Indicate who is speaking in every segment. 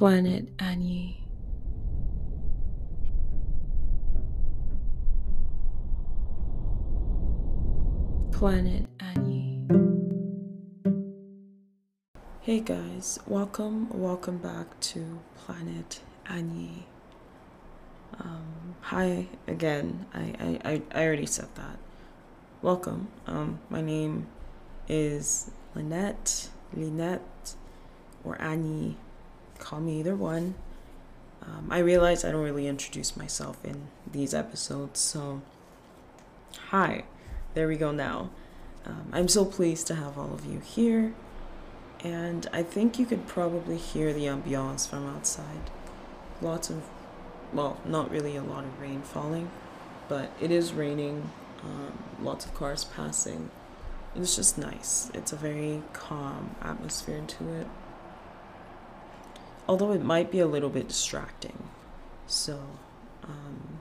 Speaker 1: Planet Annie. Planet Annie. Hey guys, welcome, welcome back to Planet Annie. Um, hi again. I, I, I, already said that. Welcome. Um, my name is Lynette, Lynette, or Annie. Call me either one. Um, I realize I don't really introduce myself in these episodes, so hi. There we go now. Um, I'm so pleased to have all of you here, and I think you could probably hear the ambiance from outside. Lots of, well, not really a lot of rain falling, but it is raining, um, lots of cars passing. It's just nice. It's a very calm atmosphere to it. Although it might be a little bit distracting. So, um,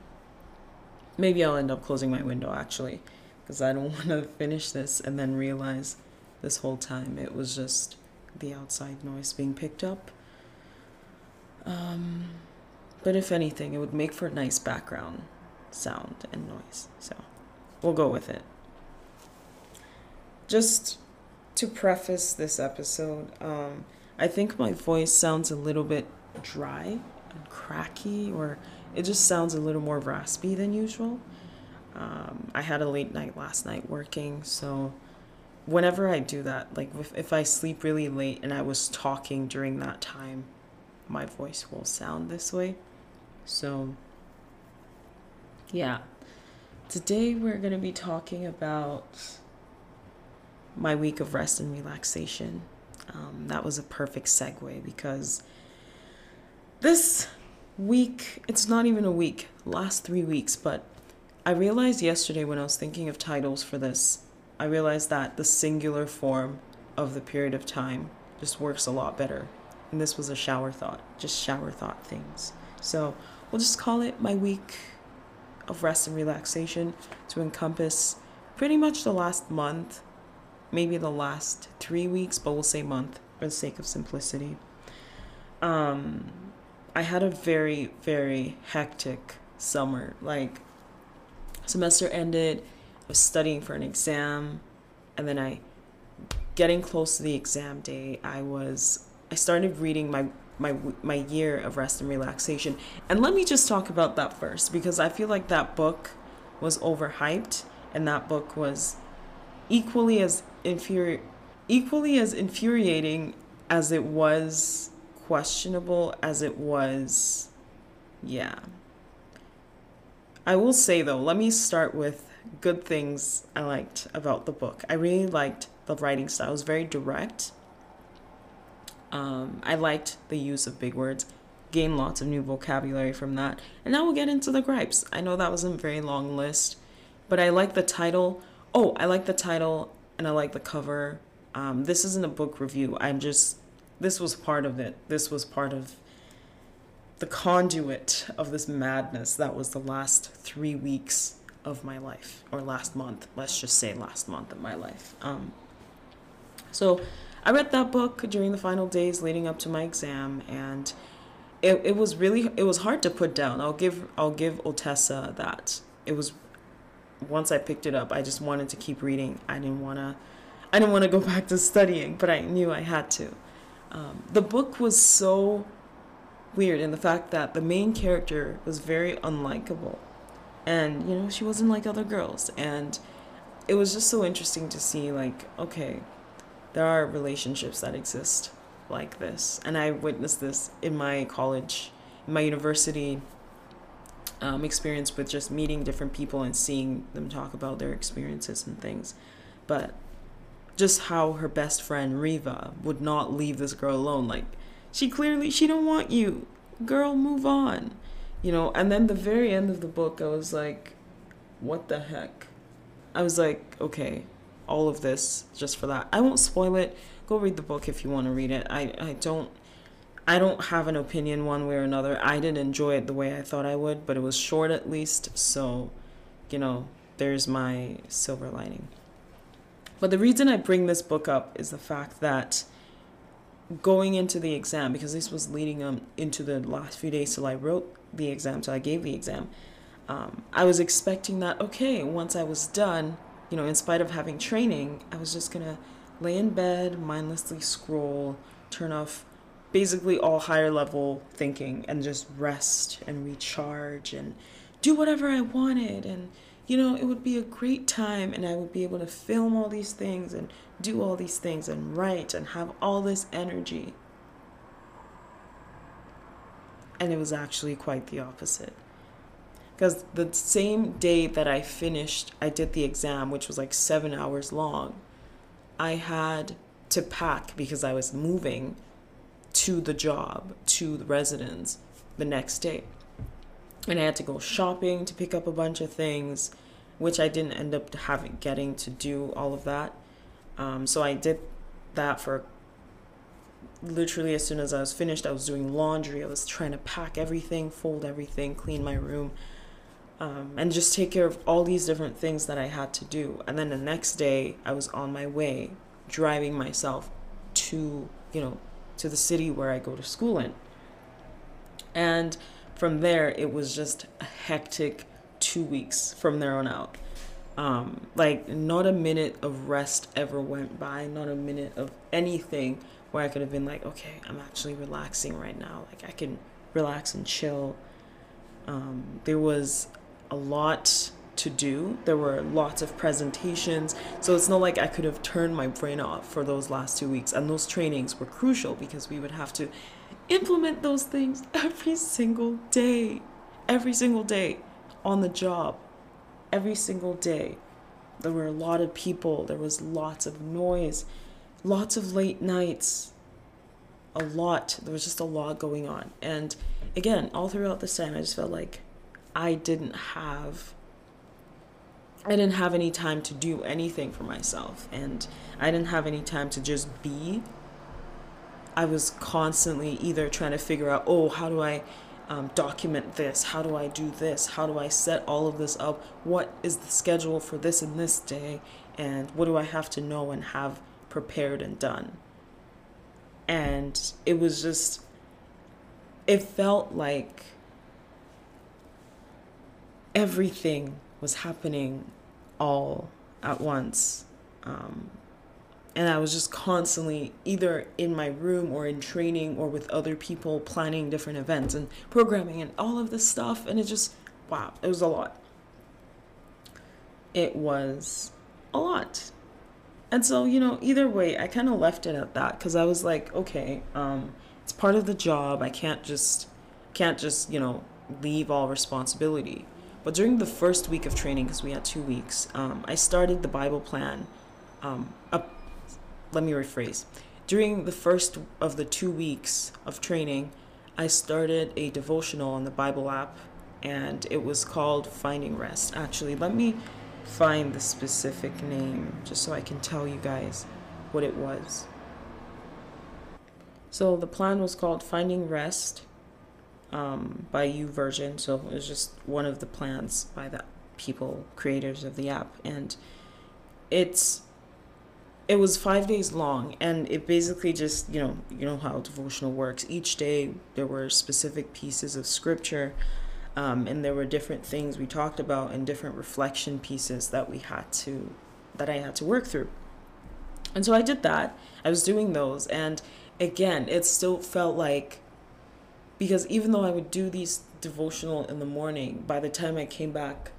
Speaker 1: maybe I'll end up closing my window actually because I don't want to finish this and then realize this whole time it was just the outside noise being picked up. Um, but if anything, it would make for a nice background sound and noise. So we'll go with it. Just to preface this episode, um, I think my voice sounds a little bit dry and cracky, or it just sounds a little more raspy than usual. Um, I had a late night last night working, so whenever I do that, like if, if I sleep really late and I was talking during that time, my voice will sound this way. So, yeah. Today we're going to be talking about my week of rest and relaxation. Um, that was a perfect segue because this week, it's not even a week, last three weeks, but I realized yesterday when I was thinking of titles for this, I realized that the singular form of the period of time just works a lot better. And this was a shower thought, just shower thought things. So we'll just call it my week of rest and relaxation to encompass pretty much the last month, maybe the last three weeks, but we'll say month for the sake of simplicity. Um, I had a very, very hectic summer. Like, semester ended, I was studying for an exam, and then I getting close to the exam day, I was I started reading my my my year of rest and relaxation. And let me just talk about that first because I feel like that book was overhyped and that book was equally as infuri- equally as infuriating as it was questionable as it was yeah I will say though, let me start with good things I liked about the book. I really liked the writing style. It was very direct. Um, I liked the use of big words, gained lots of new vocabulary from that. And now we'll get into the gripes. I know that wasn't a very long list, but I like the title. Oh, I like the title and I like the cover. Um, this isn't a book review. I'm just, this was part of it. This was part of the conduit of this madness that was the last three weeks of my life, or last month, let's just say last month of my life. Um, so I read that book during the final days leading up to my exam, and it, it was really it was hard to put down. I'll give I'll give Ottessa that. It was once I picked it up, I just wanted to keep reading. I didn't wanna I didn't want to go back to studying, but I knew I had to. Um, the book was so weird in the fact that the main character was very unlikable. And, you know, she wasn't like other girls. And it was just so interesting to see, like, okay, there are relationships that exist like this. And I witnessed this in my college, in my university um, experience with just meeting different people and seeing them talk about their experiences and things. But just how her best friend Reva would not leave this girl alone. Like, she clearly she don't want you. Girl, move on. You know, and then the very end of the book I was like, what the heck? I was like, okay, all of this just for that. I won't spoil it. Go read the book if you want to read it. I, I don't I don't have an opinion one way or another. I didn't enjoy it the way I thought I would, but it was short at least, so you know, there's my silver lining. But the reason I bring this book up is the fact that going into the exam because this was leading um into the last few days till I wrote the exam, so I gave the exam. Um, I was expecting that okay, once I was done, you know, in spite of having training, I was just gonna lay in bed, mindlessly scroll, turn off basically all higher level thinking and just rest and recharge and do whatever I wanted. And you know it would be a great time and I would be able to film all these things and do all these things and write and have all this energy. And it was actually quite the opposite. Because the same day that I finished I did the exam which was like 7 hours long I had to pack because I was moving to the job, to the residence the next day. And I had to go shopping to pick up a bunch of things, which I didn't end up having getting to do all of that. Um, so I did that for literally as soon as I was finished. I was doing laundry. I was trying to pack everything, fold everything, clean my room, um, and just take care of all these different things that I had to do. And then the next day, I was on my way, driving myself to you know to the city where I go to school in. And from there, it was just a hectic two weeks from there on out. Um, like, not a minute of rest ever went by, not a minute of anything where I could have been like, okay, I'm actually relaxing right now. Like, I can relax and chill. Um, there was a lot to do. There were lots of presentations. So it's not like I could have turned my brain off for those last two weeks. And those trainings were crucial because we would have to implement those things every single day. Every single day on the job. Every single day. There were a lot of people. There was lots of noise. Lots of late nights. A lot. There was just a lot going on. And again, all throughout this time, I just felt like I didn't have I didn't have any time to do anything for myself and I didn't have any time to just be. I was constantly either trying to figure out, oh, how do I um, document this? How do I do this? How do I set all of this up? What is the schedule for this and this day? And what do I have to know and have prepared and done? And it was just, it felt like everything was happening all at once. Um, and I was just constantly either in my room or in training or with other people planning different events and programming and all of this stuff. And it just, wow, it was a lot. It was a lot. And so, you know, either way, I kind of left it at that because I was like, okay, um, it's part of the job. I can't just, can't just, you know, leave all responsibility. But during the first week of training, because we had two weeks, um, I started the Bible plan. Um, up, let me rephrase. During the first of the two weeks of training, I started a devotional on the Bible app, and it was called Finding Rest. Actually, let me find the specific name just so I can tell you guys what it was. So the plan was called Finding Rest um, by YouVersion. So it was just one of the plans by the people creators of the app, and it's it was five days long, and it basically just you know you know how devotional works. Each day there were specific pieces of scripture. Um, and there were different things we talked about and different reflection pieces that we had to that I had to work through. And so I did that. I was doing those and again, it still felt like because even though I would do these devotional in the morning, by the time I came back,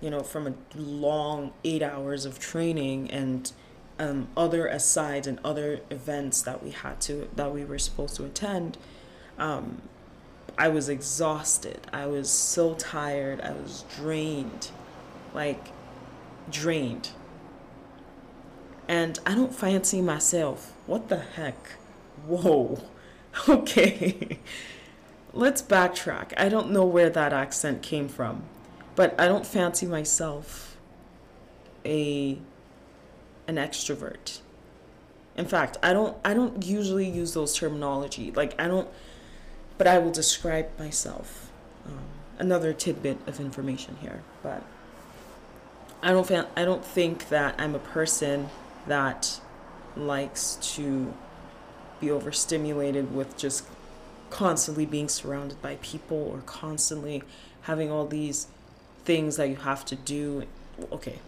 Speaker 1: you know, from a long eight hours of training and um, other asides and other events that we had to that we were supposed to attend, um, I was exhausted. I was so tired. I was drained, like drained. And I don't fancy myself. What the heck? Whoa. Okay let's backtrack. I don't know where that accent came from, but I don't fancy myself a an extrovert. In fact, I don't I don't usually use those terminology. Like I don't but I will describe myself. Um, another tidbit of information here, but I don't fa- I don't think that I'm a person that likes to be overstimulated with just constantly being surrounded by people or constantly having all these things that you have to do. Okay.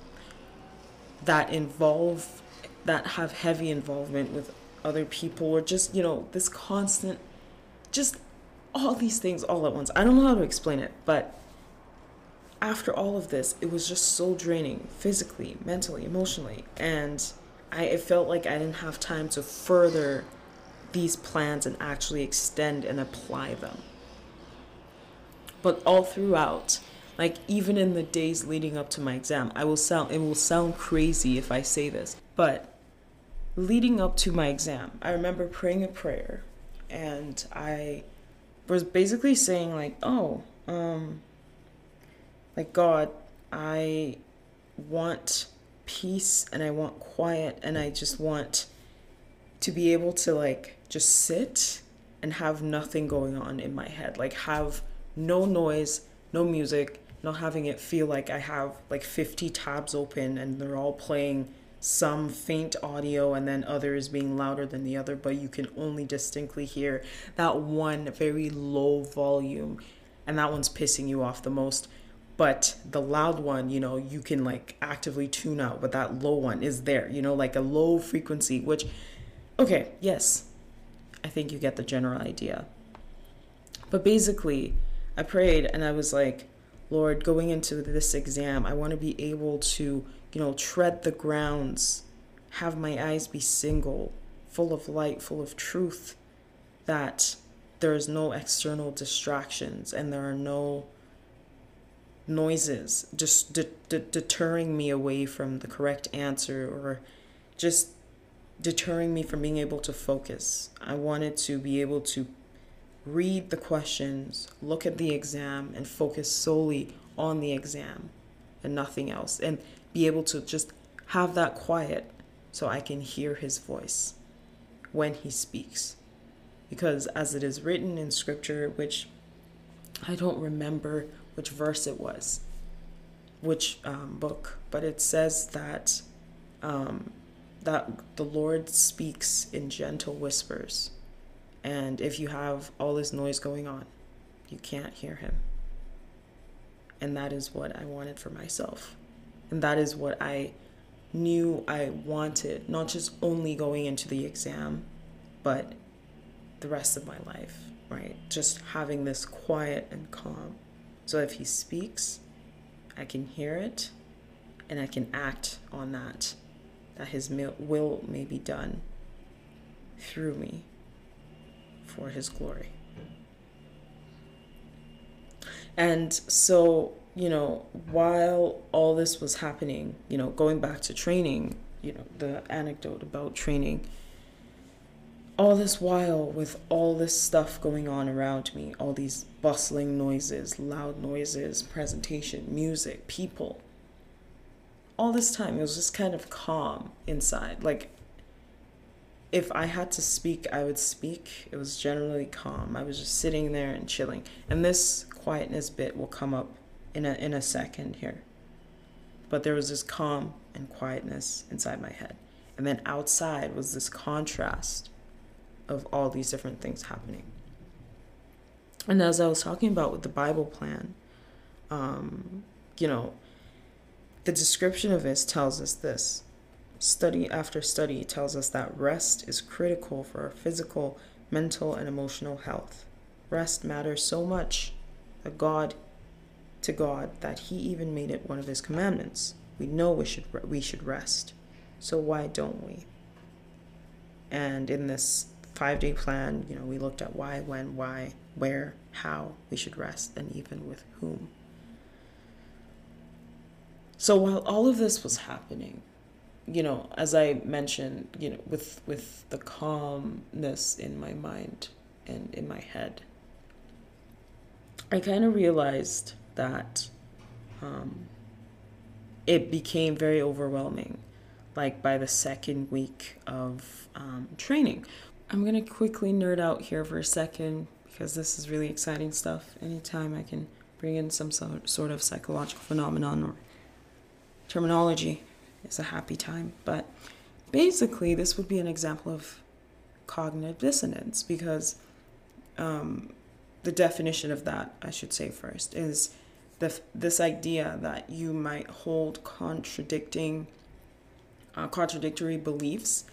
Speaker 1: That involve, that have heavy involvement with other people or just, you know, this constant, just all these things all at once. I don't know how to explain it, but after all of this, it was just so draining physically, mentally, emotionally. And I it felt like I didn't have time to further these plans and actually extend and apply them. But all throughout, like even in the days leading up to my exam, I will sound it will sound crazy if I say this, but leading up to my exam, I remember praying a prayer and I was basically saying like, "Oh, um like God, I want peace and I want quiet and I just want to be able to like just sit and have nothing going on in my head. Like have no noise, no music, not having it feel like I have like 50 tabs open and they're all playing some faint audio and then others being louder than the other, but you can only distinctly hear that one very low volume and that one's pissing you off the most but the loud one you know you can like actively tune out but that low one is there you know like a low frequency which okay yes i think you get the general idea. But basically i prayed and i was like lord going into this exam i want to be able to you know tread the grounds have my eyes be single full of light full of truth that there is no external distractions and there are no noises just de- de- deterring me away from the correct answer or just deterring me from being able to focus. I wanted to be able to read the questions, look at the exam, and focus solely on the exam and nothing else, and be able to just have that quiet so I can hear his voice when he speaks. Because as it is written in scripture, which I don't remember which verse it was, which um, book, but it says that um, that the Lord speaks in gentle whispers, and if you have all this noise going on, you can't hear Him. And that is what I wanted for myself, and that is what I knew I wanted, not just only going into the exam, but the rest of my life, right? Just having this quiet and calm so if he speaks, I can hear it and I can act on that, that his will may be done through me for his glory. And so, you know, while all this was happening, you know, going back to training, you know, the anecdote about training all this while with all this stuff going on around me, all these bustling noises, loud noises, presentation, music, people. All this time, it was just kind of calm inside. Like, if I had to speak, I would speak. It was generally calm. I was just sitting there and chilling. And this quietness bit will come up in a, in a second here. But there was this calm and quietness inside my head. And then outside was this contrast of all these different things happening. And as I was talking about with the Bible plan, um, you know, the description of this tells us this. Study after study tells us that rest is critical for our physical, mental, and emotional health. Rest matters so much that God, to God, that He even made it one of His commandments. We know we should we should rest, so why don't we? And in this five day plan, you know, we looked at why, when, why, where, how we should rest, and even with whom. So while all of this was happening, you know, as I mentioned, you know, with with the calmness in my mind and in my head, I kind of realized that um, it became very overwhelming, like by the second week of um, training, I'm to quickly nerd out here for a second because this is really exciting stuff. Anytime I can bring in some sort of psychological phenomenon or terminology is a happy time. But basically, this would be an example of cognitive dissonance because um, the definition of that, I should say first, is the, this idea that you might hold contradicting, uh, contradictory beliefs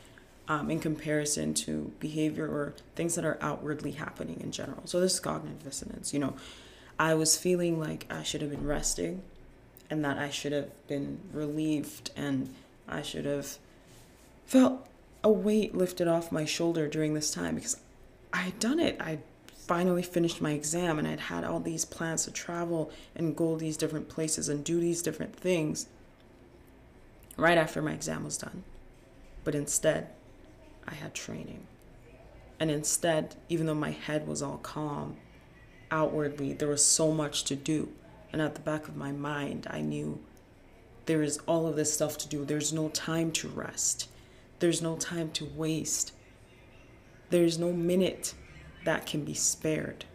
Speaker 1: um, in comparison to behavior or things that are outwardly happening in general. So this is cognitive dissonance. You know, I was feeling like I should have been resting, and that I should have been relieved, and I should have felt a weight lifted off my shoulder during this time because I had done it. I finally finished my exam and I'd had all these plans to travel and go these different places and do these different things right after my exam was done. But instead, I had training. And instead, even though my head was all calm, outwardly, there was so much to do. And at the back of my mind, I knew there is all of this stuff to do. There's no time to rest. There's no time to waste. There's no minute that can be spared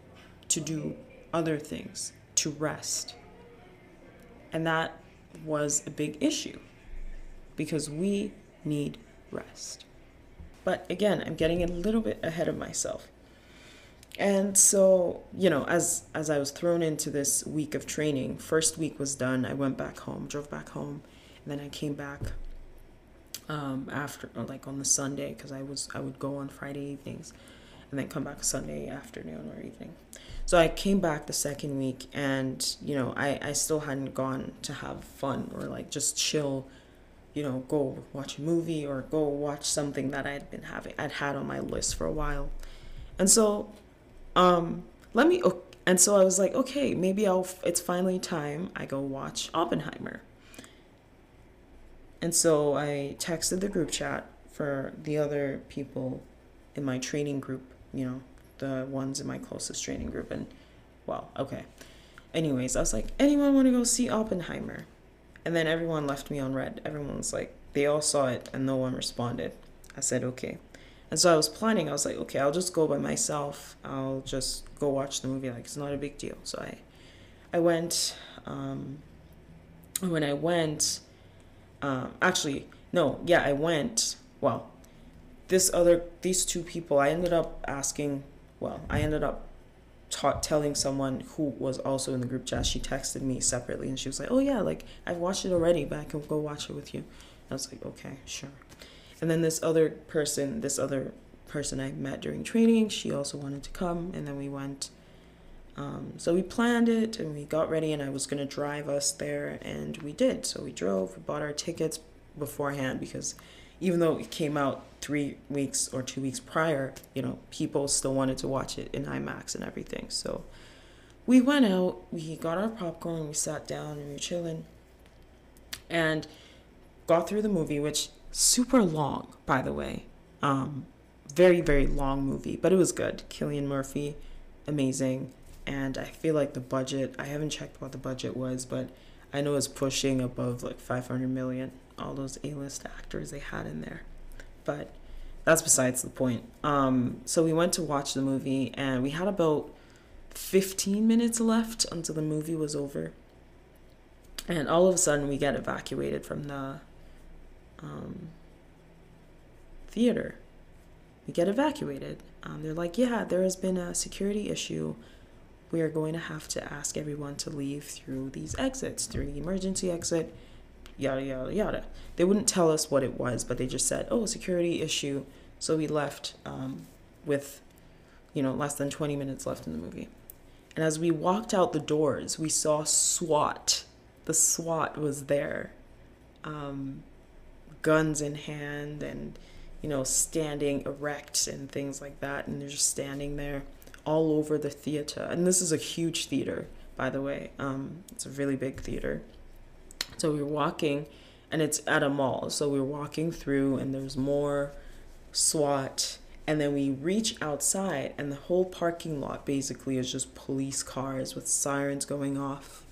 Speaker 1: to do other things, to rest. And that was a big issue because we need rest. But again, I'm getting a little bit ahead of myself. And so, you know, as as I was thrown into this week of training, first week was done. I went back home, drove back home, and then I came back um, after like on the Sunday because I was I would go on Friday evenings and then come back Sunday afternoon or evening. So I came back the second week and you know I, I still hadn't gone to have fun or like just chill, you know, go watch a movie or go watch something that I'd been having I'd had on my list for a while. And so um let me and so I was like, okay, maybe I'll it's finally time I go watch Oppenheimer. And so I texted the group chat for the other people in my training group, you know, the ones in my closest training group. And well, okay. Anyways, I was like, anyone want to go see Oppenheimer? And then everyone left me on read. Everyone was like, they all saw it and no one responded. I said, okay. And so I was planning, I was like, okay, I'll just go by myself. I'll just go watch the movie. Like, it's not a big deal. So I, I went, um, when I went, um, actually, no, yeah, I went. Well, this other, these two people, I ended up asking. Well, I ended up ta- telling someone who was also in the group chat. She texted me separately, and she was like, "Oh yeah, like I've watched it already, but I can go watch it with you." I was like, "Okay, sure." And then this other person, this other person I met during training, she also wanted to come, and then we went. Um, so we planned it and we got ready, and I was gonna drive us there, and we did. So we drove, we bought our tickets beforehand because even though it came out three weeks or two weeks prior, you know, people still wanted to watch it in IMAX and everything. So we went out, we got our popcorn, we sat down, and we were chilling, and got through the movie, which super long, by the way. Um, very very long movie, but it was good. Cillian Murphy, amazing and I feel like the budget, I haven't checked what the budget was, but I know it's pushing above like 500 million, all those A-list actors they had in there. But that's besides the point. Um, so we went to watch the movie and we had about 15 minutes left until the movie was over. And all of a sudden we get evacuated from the um, theater. We get evacuated. Um, they're like, yeah, there has been a security issue we are going to have to ask everyone to leave through these exits, through the emergency exit, yada, yada, yada. They wouldn't tell us what it was, but they just said, oh, security issue. So we left um, with, you know, less than 20 minutes left in the movie. And as we walked out the doors, we saw SWAT. The SWAT was there, um, guns in hand and, you know, standing erect and things like that. And they're just standing there all over the theater. And this is a huge theater, by the way. Um, it's a really big theater. So we are walking, and it's at a mall. So we are walking through, and there's more SWAT. And then we reach outside, and the whole parking lot basically is just police cars with sirens going off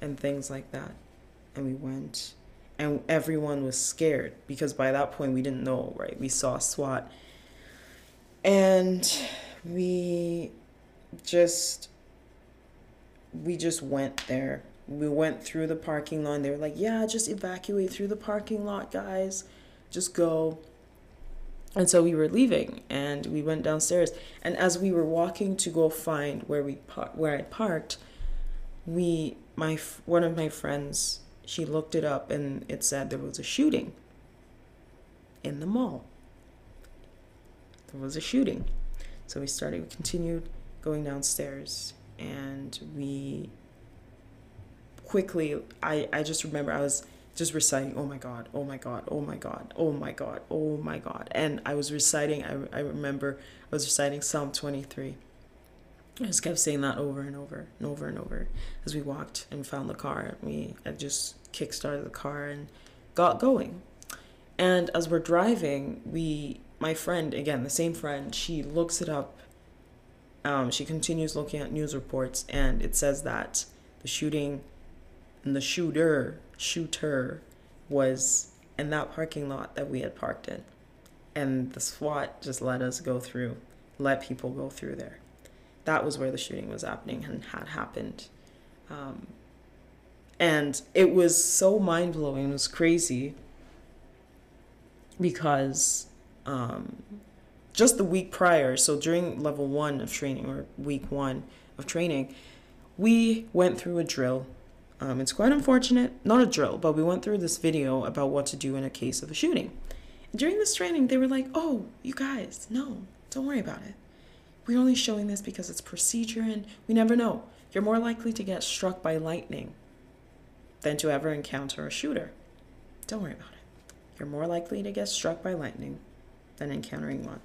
Speaker 1: and things like that. And we went, and everyone was scared because by that point we didn't know, right? We saw SWAT. And we just we just went there. We went through the parking lot. And They were like, "Yeah, just evacuate through the parking lot, guys. Just go." And so we were leaving and we went downstairs. And as we were walking to go find where we par- where I parked, we my one of my friends she looked it up and it said there was a shooting in the mall. There was a shooting. So we started, we continued going downstairs and we quickly, I, I just remember I was just reciting, oh my God, oh my God, oh my God, oh my God, oh my God. And I was reciting, I, I remember I was reciting Psalm 23. I just kept saying that over and over and over and over as we walked and found the car. We I just kickstarted the car and got going. And as we're driving, we my friend again, the same friend, she looks it up. Um, she continues looking at news reports, and it says that the shooting and the shooter shooter was in that parking lot that we had parked in, and the SWAT just let us go through, let people go through there that was where the shooting was happening and had happened. Um, and it was so mind blowing, it was crazy because um, just the week prior, so during level one of training or week one of training, we went through a drill. Um, it's quite unfortunate, not a drill, but we went through this video about what to do in a case of a shooting. During this training, they were like, oh, you guys, no, don't worry about it. We're only showing this because it's procedure and we never know. You're more likely to get struck by lightning than to ever encounter a shooter. Don't worry about it. You're more likely to get struck by lightning than encountering one.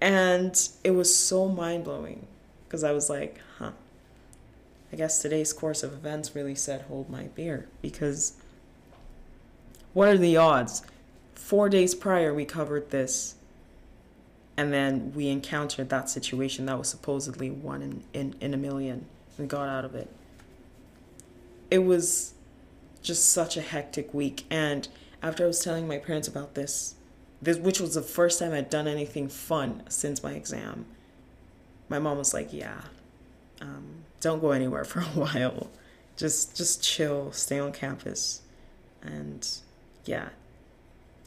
Speaker 1: And it was so mind blowing because I was like, huh, I guess today's course of events really said hold my beer because what are the odds? Four days prior, we covered this and then we encountered that situation that was supposedly one in, in, in a million and got out of it. It was just such a hectic week. And after I was telling my parents about this, this which was the first time I'd done anything fun since my exam, my mom was like, "Yeah, um, don't go anywhere for a while. Just just chill, stay on campus, and yeah,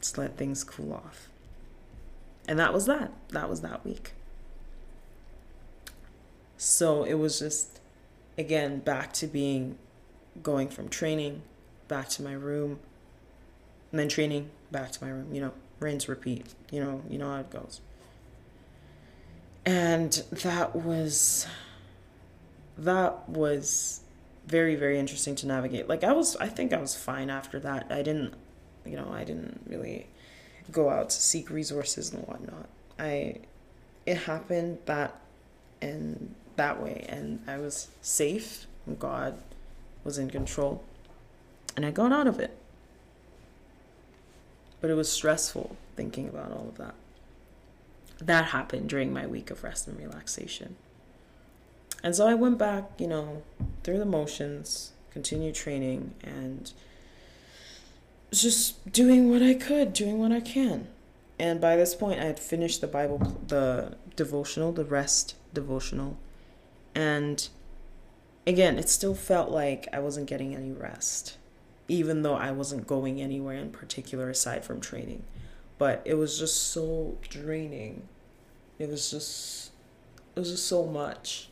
Speaker 1: just let things cool off." And that was that. That was that week. So it was just, again, back to being going from training back to my room, and then training back to my room, you know, rinse, repeat, you know, you know how it goes. And that was, that was very, very interesting to navigate. Like I was, I think I was fine after that. I didn't, you know, I didn't really go out to seek resources and whatnot. I it happened that in that way and I was safe and God was in control and I got out of it. But it was stressful thinking about all of that. That happened during my week of rest and relaxation. And so I went back, you know, through the motions, continued training, and just doing what I could, doing what I can. And by this point, I had finished the Bible, the devotional, the rest devotional. And again, it still felt like I wasn't getting any rest, even though I wasn't going anywhere in particular aside from training. But it was just so draining. It was just, it was just so much.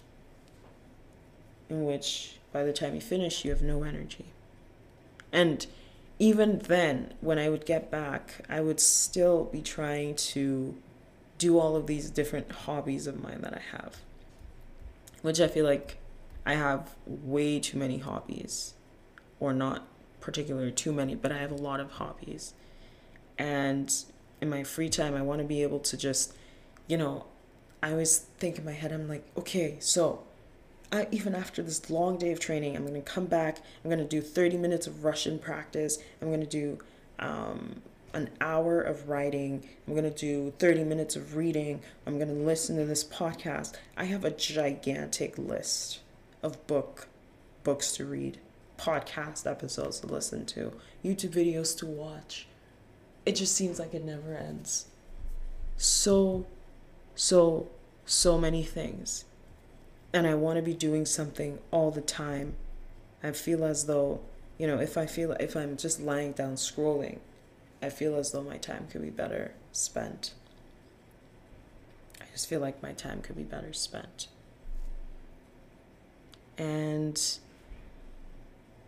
Speaker 1: In which, by the time you finish, you have no energy. And even then, when I would get back, I would still be trying to do all of these different hobbies of mine that I have, which I feel like I have way too many hobbies, or not particularly too many, but I have a lot of hobbies. And in my free time, I want to be able to just, you know, I always think in my head, I'm like, okay, so I, even after this long day of training, I'm going to come back. I'm going to do 30 minutes of Russian practice. I'm going to do um, an hour of writing. I'm going to do 30 minutes of reading. I'm going to listen to this podcast. I have a gigantic list of book books to read, podcast episodes to listen to, YouTube videos to watch. It just seems like it never ends. So, so, so many things and I want to be doing something all the time. I feel as though, you know, if I feel if I'm just lying down scrolling, I feel as though my time could be better spent. I just feel like my time could be better spent. And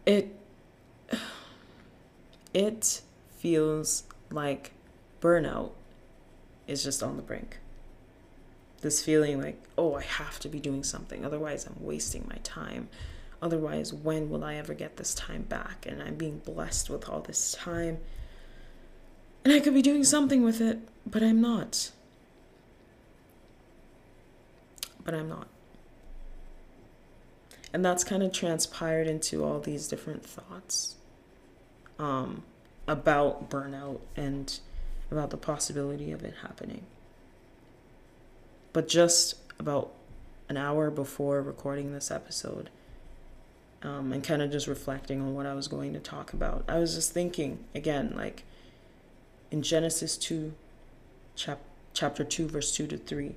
Speaker 1: it it feels like burnout is just on the brink. This feeling like, oh, I have to be doing something, otherwise, I'm wasting my time. Otherwise, when will I ever get this time back? And I'm being blessed with all this time. And I could be doing something with it, but I'm not. But I'm not. And that's kind of transpired into all these different thoughts um, about burnout and about the possibility of it happening. But just about an hour before recording this episode, um, and kind of just reflecting on what I was going to talk about, I was just thinking again, like in Genesis 2, chap- chapter 2, verse 2 to 3,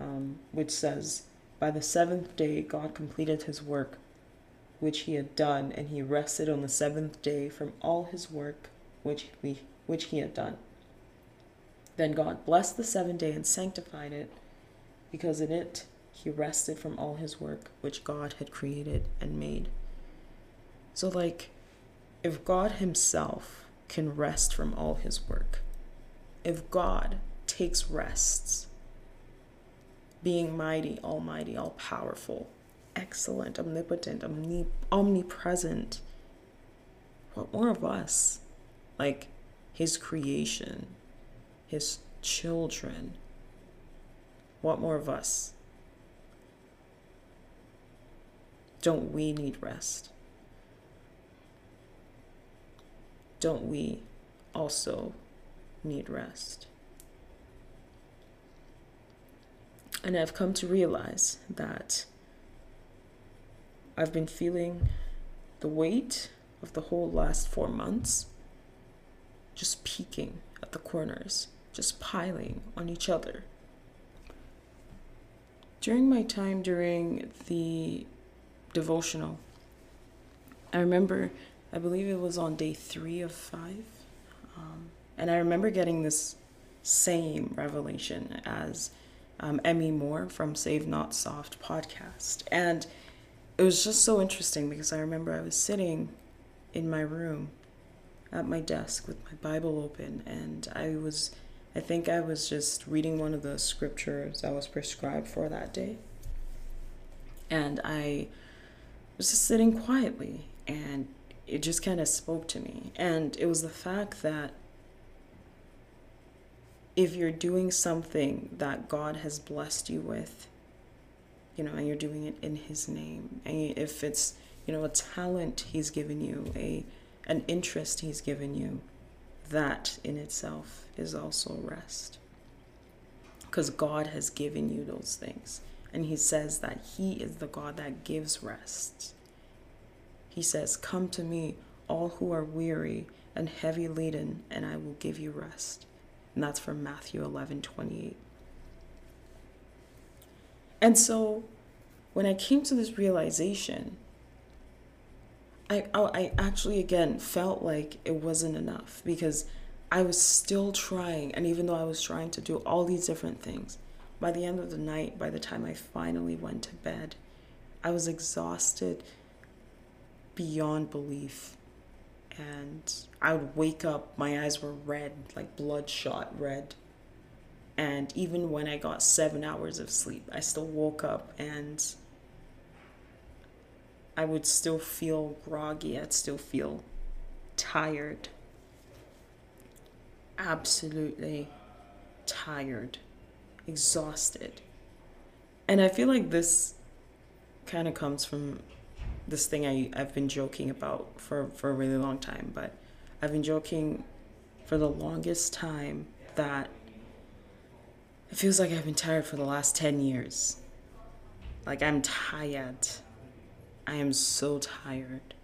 Speaker 1: um, which says, By the seventh day, God completed his work which he had done, and he rested on the seventh day from all his work which, we, which he had done. Then God blessed the seventh day and sanctified it, because in it he rested from all his work which God had created and made. So, like, if God himself can rest from all his work, if God takes rests, being mighty, almighty, all powerful, excellent, omnipotent, omni- omnipresent, what more of us? Like his creation, his children. What more of us? Don't we need rest? Don't we also need rest? And I've come to realize that I've been feeling the weight of the whole last four months just peaking at the corners, just piling on each other. During my time during the devotional, I remember, I believe it was on day three of five, um, and I remember getting this same revelation as um, Emmy Moore from Save Not Soft podcast. And it was just so interesting because I remember I was sitting in my room at my desk with my Bible open, and I was, I think I was just reading one of the scriptures that was prescribed for that day. And I was just sitting quietly, and it just kind of spoke to me. And it was the fact that if you're doing something that God has blessed you with, you know, and you're doing it in His name, and if it's, you know, a talent He's given you, a an interest He's given you, that in itself is also rest. Because God has given you those things. And He says that He is the God that gives rest. He says, Come to me, all who are weary and heavy laden, and I will give you rest. And that's from Matthew 11 28. And so when I came to this realization, I, oh, I actually again felt like it wasn't enough because I was still trying. And even though I was trying to do all these different things, by the end of the night, by the time I finally went to bed, I was exhausted beyond belief and I would wake up, my eyes were red, like bloodshot red. And even when I got seven hours of sleep, I still woke up and I would still feel groggy. I'd still feel tired. Absolutely tired, exhausted. And I feel like this kind of comes from this thing I, I've been joking about for, for a really long time, but I've been joking for the longest time that it feels like I've been tired for the last 10 years. Like I'm tired. I am so tired.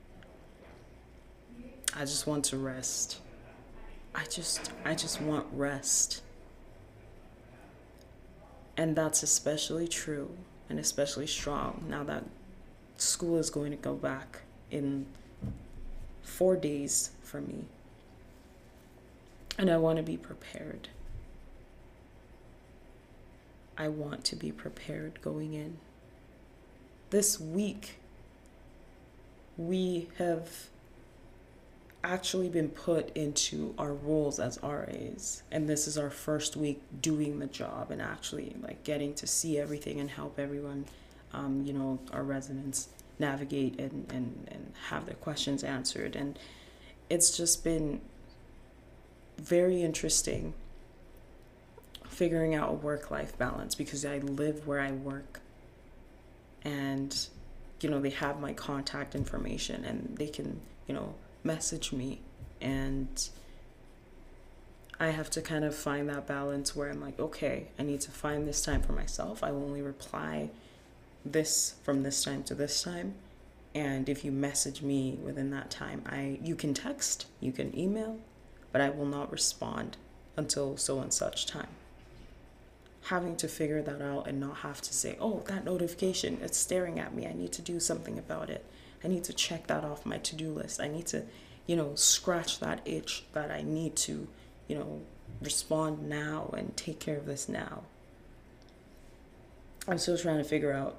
Speaker 1: I just want to rest. I just I just want rest. And that's especially true and especially strong now that school is going to go back in four days for me. And I want to be prepared. I want to be prepared going in. This week, we have actually been put into our roles as RAs and this is our first week doing the job and actually like getting to see everything and help everyone um, you know our residents navigate and, and, and have their questions answered. And it's just been very interesting figuring out a work life balance because I live where I work. And you know they have my contact information and they can you know message me and I have to kind of find that balance where I'm like, okay, I need to find this time for myself. I will only reply this from this time to this time. And if you message me within that time, I you can text, you can email, but I will not respond until so and such time. Having to figure that out and not have to say, oh, that notification, it's staring at me. I need to do something about it. I need to check that off my to do list. I need to, you know, scratch that itch that I need to, you know, respond now and take care of this now. I'm still trying to figure out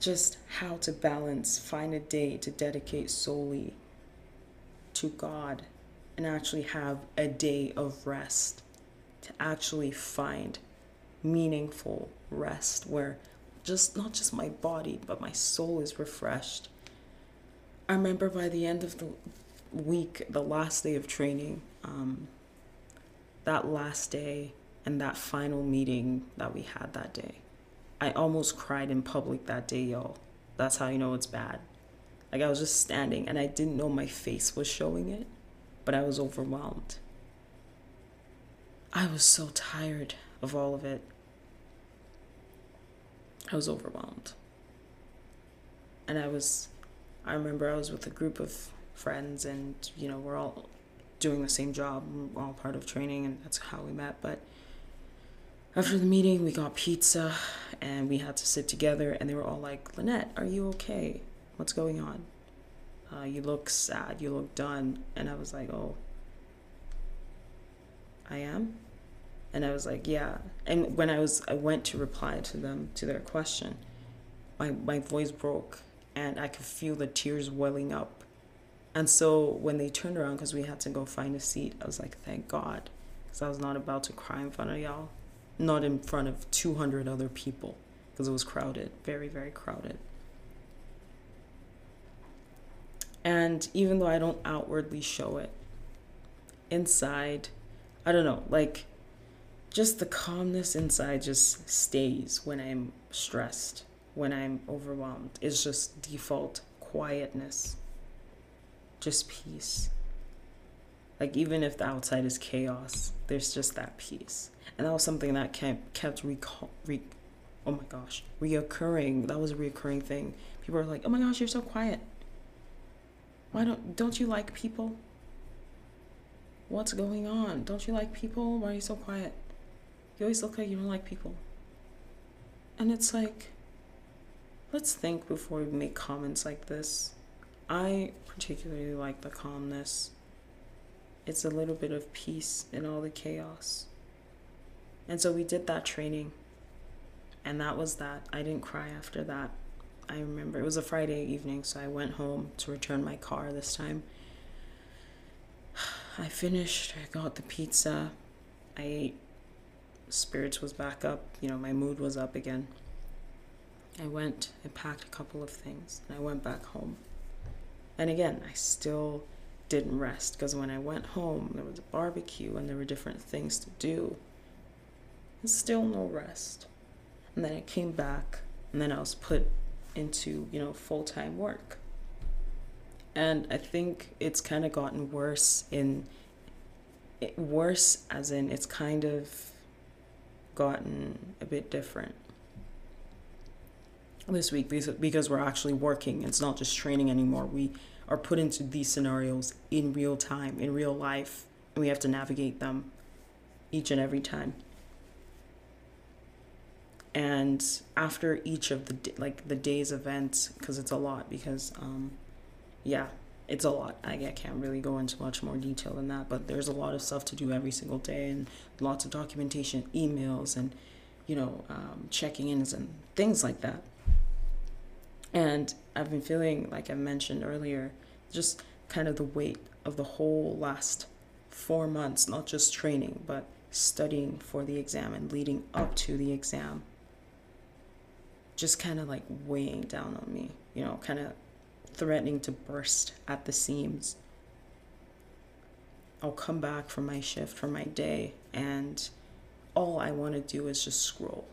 Speaker 1: just how to balance, find a day to dedicate solely to God and actually have a day of rest, to actually find meaningful rest where just not just my body, but my soul is refreshed. I remember by the end of the week, the last day of training, um, that last day and that final meeting that we had that day, I almost cried in public that day, y'all. That's how you know it's bad. Like I was just standing and I didn't know my face was showing it, but I was overwhelmed. I was so tired of all of it. I was overwhelmed. And I was, I remember I was with a group of friends and, you know, we're all doing the same job, all part of training, and that's how we met. But after the meeting, we got pizza and we had to sit together, and they were all like, Lynette, are you okay? What's going on? Uh, you look sad, you look done. And I was like, oh, I am? And I was like, yeah. And when I was, I went to reply to them, to their question, my, my voice broke and I could feel the tears welling up. And so when they turned around, because we had to go find a seat, I was like, thank God. Because I was not about to cry in front of y'all, not in front of 200 other people, because it was crowded, very, very crowded. And even though I don't outwardly show it, inside, I don't know, like just the calmness inside just stays when I'm stressed, when I'm overwhelmed. It's just default quietness, just peace. Like even if the outside is chaos, there's just that peace. And that was something that kept kept recall, re, oh my gosh, reoccurring. That was a reoccurring thing. People are like, "Oh my gosh, you're so quiet. Why don't don't you like people? What's going on? Don't you like people? Why are you so quiet?" You always look like you don't like people. And it's like, let's think before we make comments like this. I particularly like the calmness. It's a little bit of peace in all the chaos. And so we did that training. And that was that. I didn't cry after that. I remember it was a Friday evening, so I went home to return my car this time. I finished, I got the pizza, I ate spirits was back up, you know, my mood was up again. I went and packed a couple of things and I went back home. And again, I still didn't rest because when I went home, there was a barbecue and there were different things to do. And still no rest. And then I came back and then I was put into, you know, full time work. And I think it's kind of gotten worse in worse as in it's kind of gotten a bit different this week because we're actually working. It's not just training anymore. We are put into these scenarios in real time, in real life, and we have to navigate them each and every time. And after each of the like the day's events, because it's a lot, because um, yeah, it's a lot. I, can't really go into much more detail than that, but there's a lot of stuff to do every single day and lots of documentation, emails, and you know, um, checking ins and things like that. And I've been feeling, like I mentioned earlier, just kind of the weight of the whole last four months, not just training, but studying for the exam and leading up to the exam. Just kind of like weighing down on me, you know, kind of threatening to burst at the seams. I'll come back from my shift, from my day, and all I want to do is just scroll.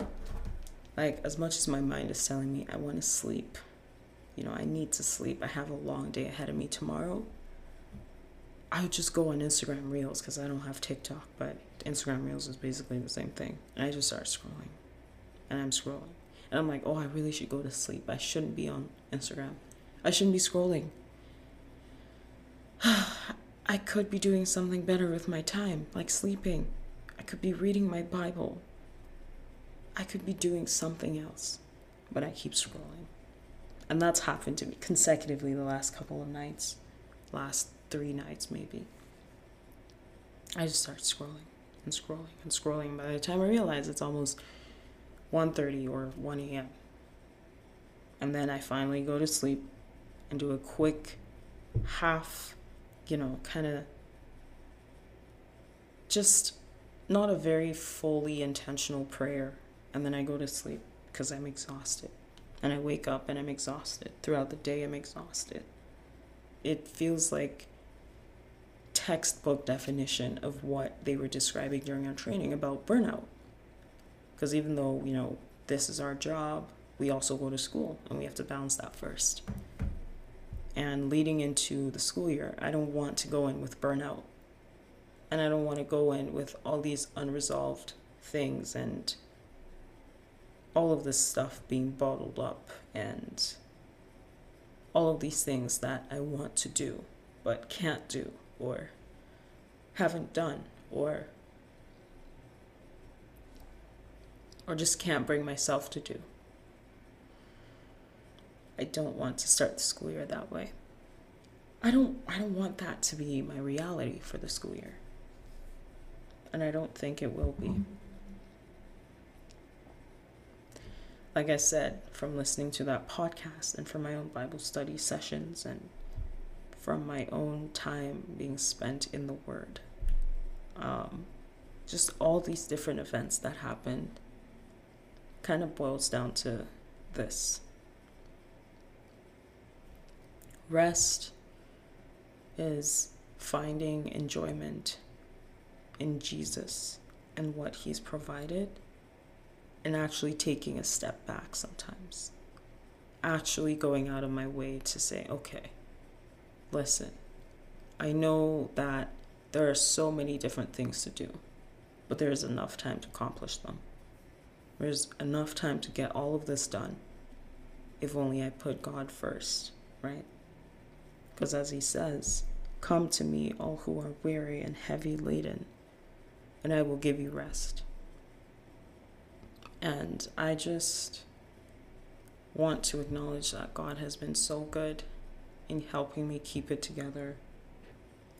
Speaker 1: Like, as much as my mind is telling me I want to sleep, you know, I need to sleep, I have a long day ahead of me tomorrow, I would just go on Instagram Reels because I don't have TikTok, but Instagram Reels is basically the same thing. And I just start scrolling. And I'm scrolling. And I'm like, oh, I really should go to sleep. I shouldn't be on Instagram. I shouldn't be scrolling. I could be doing something better with my time, like sleeping. I could be reading my Bible. I could be doing something else, but I keep scrolling. And that's happened to me consecutively the last couple of nights, last three nights maybe. I just start scrolling and scrolling and scrolling. By the time I realize it's almost 1.30 or 1 a.m. And then I finally go to sleep and do a quick half you know, kind of just not a very fully intentional prayer. And then I go to sleep because I'm exhausted. And I wake up and I'm exhausted. Throughout the day, I'm exhausted. It feels like textbook definition of what they were describing during our training about burnout. Because even though, you know, this is our job, we also go to school and we have to balance that first and leading into the school year, I don't want to go in with burnout. And I don't want to go in with all these unresolved things and all of this stuff being bottled up and all of these things that I want to do but can't do or haven't done or or just can't bring myself to do. I don't want to start the school year that way. I don't I don't want that to be my reality for the school year. And I don't think it will be. Like I said, from listening to that podcast and from my own Bible study sessions and from my own time being spent in the Word, um, just all these different events that happened kind of boils down to this Rest is finding enjoyment in Jesus and what He's provided, and actually taking a step back sometimes. Actually going out of my way to say, okay, listen, I know that there are so many different things to do, but there's enough time to accomplish them. There's enough time to get all of this done if only I put God first, right? Because as he says, Come to me, all who are weary and heavy laden, and I will give you rest. And I just want to acknowledge that God has been so good in helping me keep it together,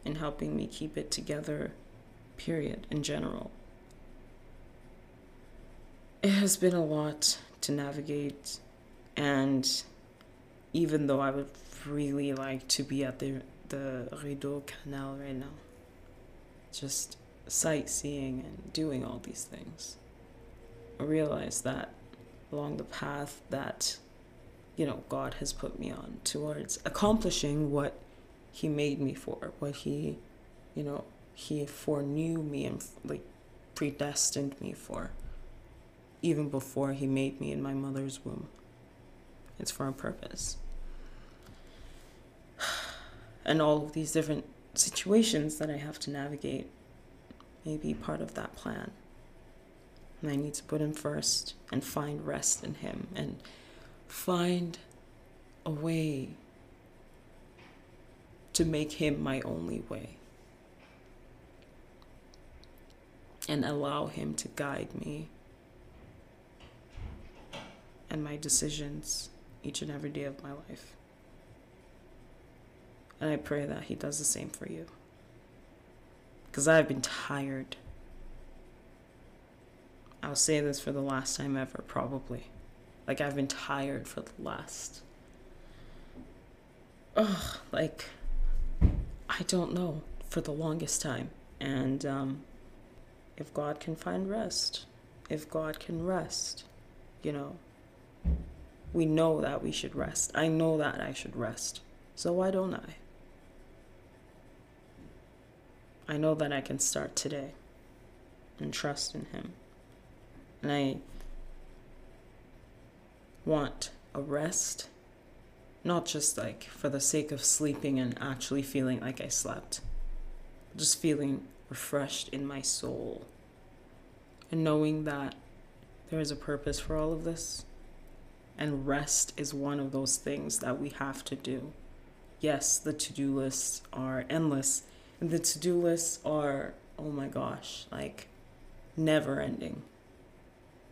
Speaker 1: in helping me keep it together, period, in general. It has been a lot to navigate, and even though I would really like to be at the the Rideau Canal right now. Just sightseeing and doing all these things. I realize that along the path that you know God has put me on towards accomplishing what he made me for, what he you know, he foreknew me and like predestined me for even before he made me in my mother's womb. It's for a purpose and all of these different situations that I have to navigate may be part of that plan. And I need to put him first and find rest in him and find a way to make him my only way. And allow him to guide me and my decisions each and every day of my life. And I pray that He does the same for you. Because I've been tired. I'll say this for the last time ever, probably. Like, I've been tired for the last. Ugh, like, I don't know, for the longest time. And um, if God can find rest, if God can rest, you know, we know that we should rest. I know that I should rest. So why don't I? I know that I can start today and trust in Him. And I want a rest, not just like for the sake of sleeping and actually feeling like I slept, just feeling refreshed in my soul and knowing that there is a purpose for all of this. And rest is one of those things that we have to do. Yes, the to do lists are endless, the to do lists are, oh my gosh, like never ending.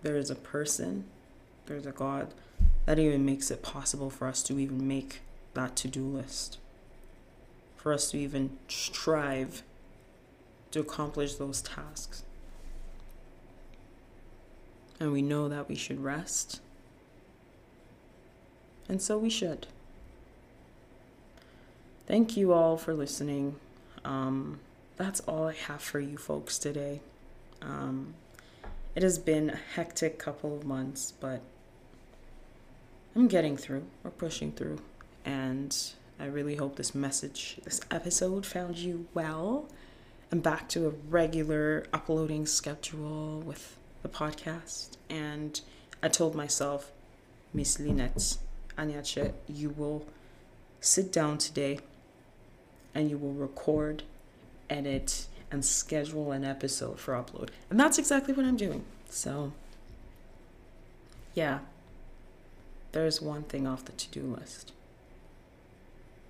Speaker 1: There is a person, there's a God that even makes it possible for us to even make that to do list, for us to even strive to accomplish those tasks. And we know that we should rest. And so we should. Thank you all for listening. Um, that's all I have for you folks today. Um, it has been a hectic couple of months, but I'm getting through. We're pushing through. And I really hope this message, this episode found you well. I'm back to a regular uploading schedule with the podcast. And I told myself, Miss Lynette Anyache, you will sit down today and you will record, edit, and schedule an episode for upload. And that's exactly what I'm doing. So, yeah, there's one thing off the to do list.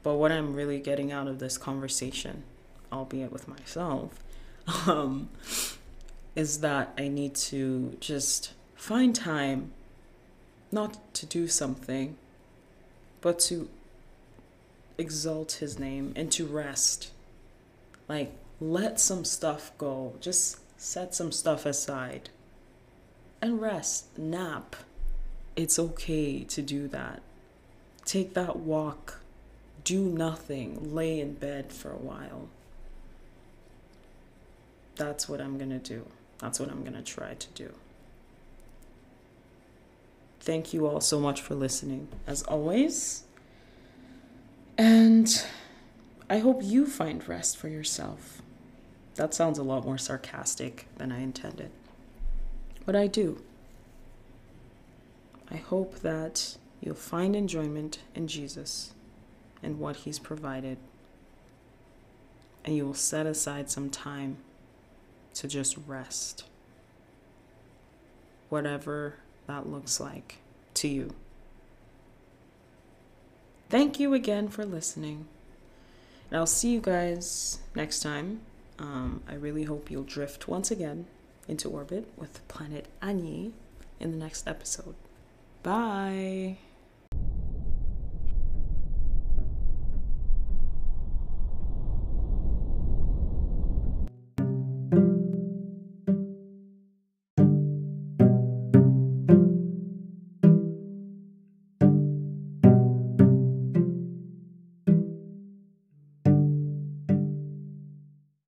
Speaker 1: But what I'm really getting out of this conversation, albeit with myself, um, is that I need to just find time not to do something, but to exalt his name and to rest. Like, let some stuff go. Just set some stuff aside and rest, nap. It's okay to do that. Take that walk. Do nothing. Lay in bed for a while. That's what I'm going to do. That's what I'm going to try to do. Thank you all so much for listening, as always. And I hope you find rest for yourself. That sounds a lot more sarcastic than I intended. But I do. I hope that you'll find enjoyment in Jesus and what He's provided. And you will set aside some time to just rest. Whatever that looks like to you. Thank you again for listening. And I'll see you guys next time. Um, I really hope you'll drift once again into orbit with planet Anyi in the next episode. Bye.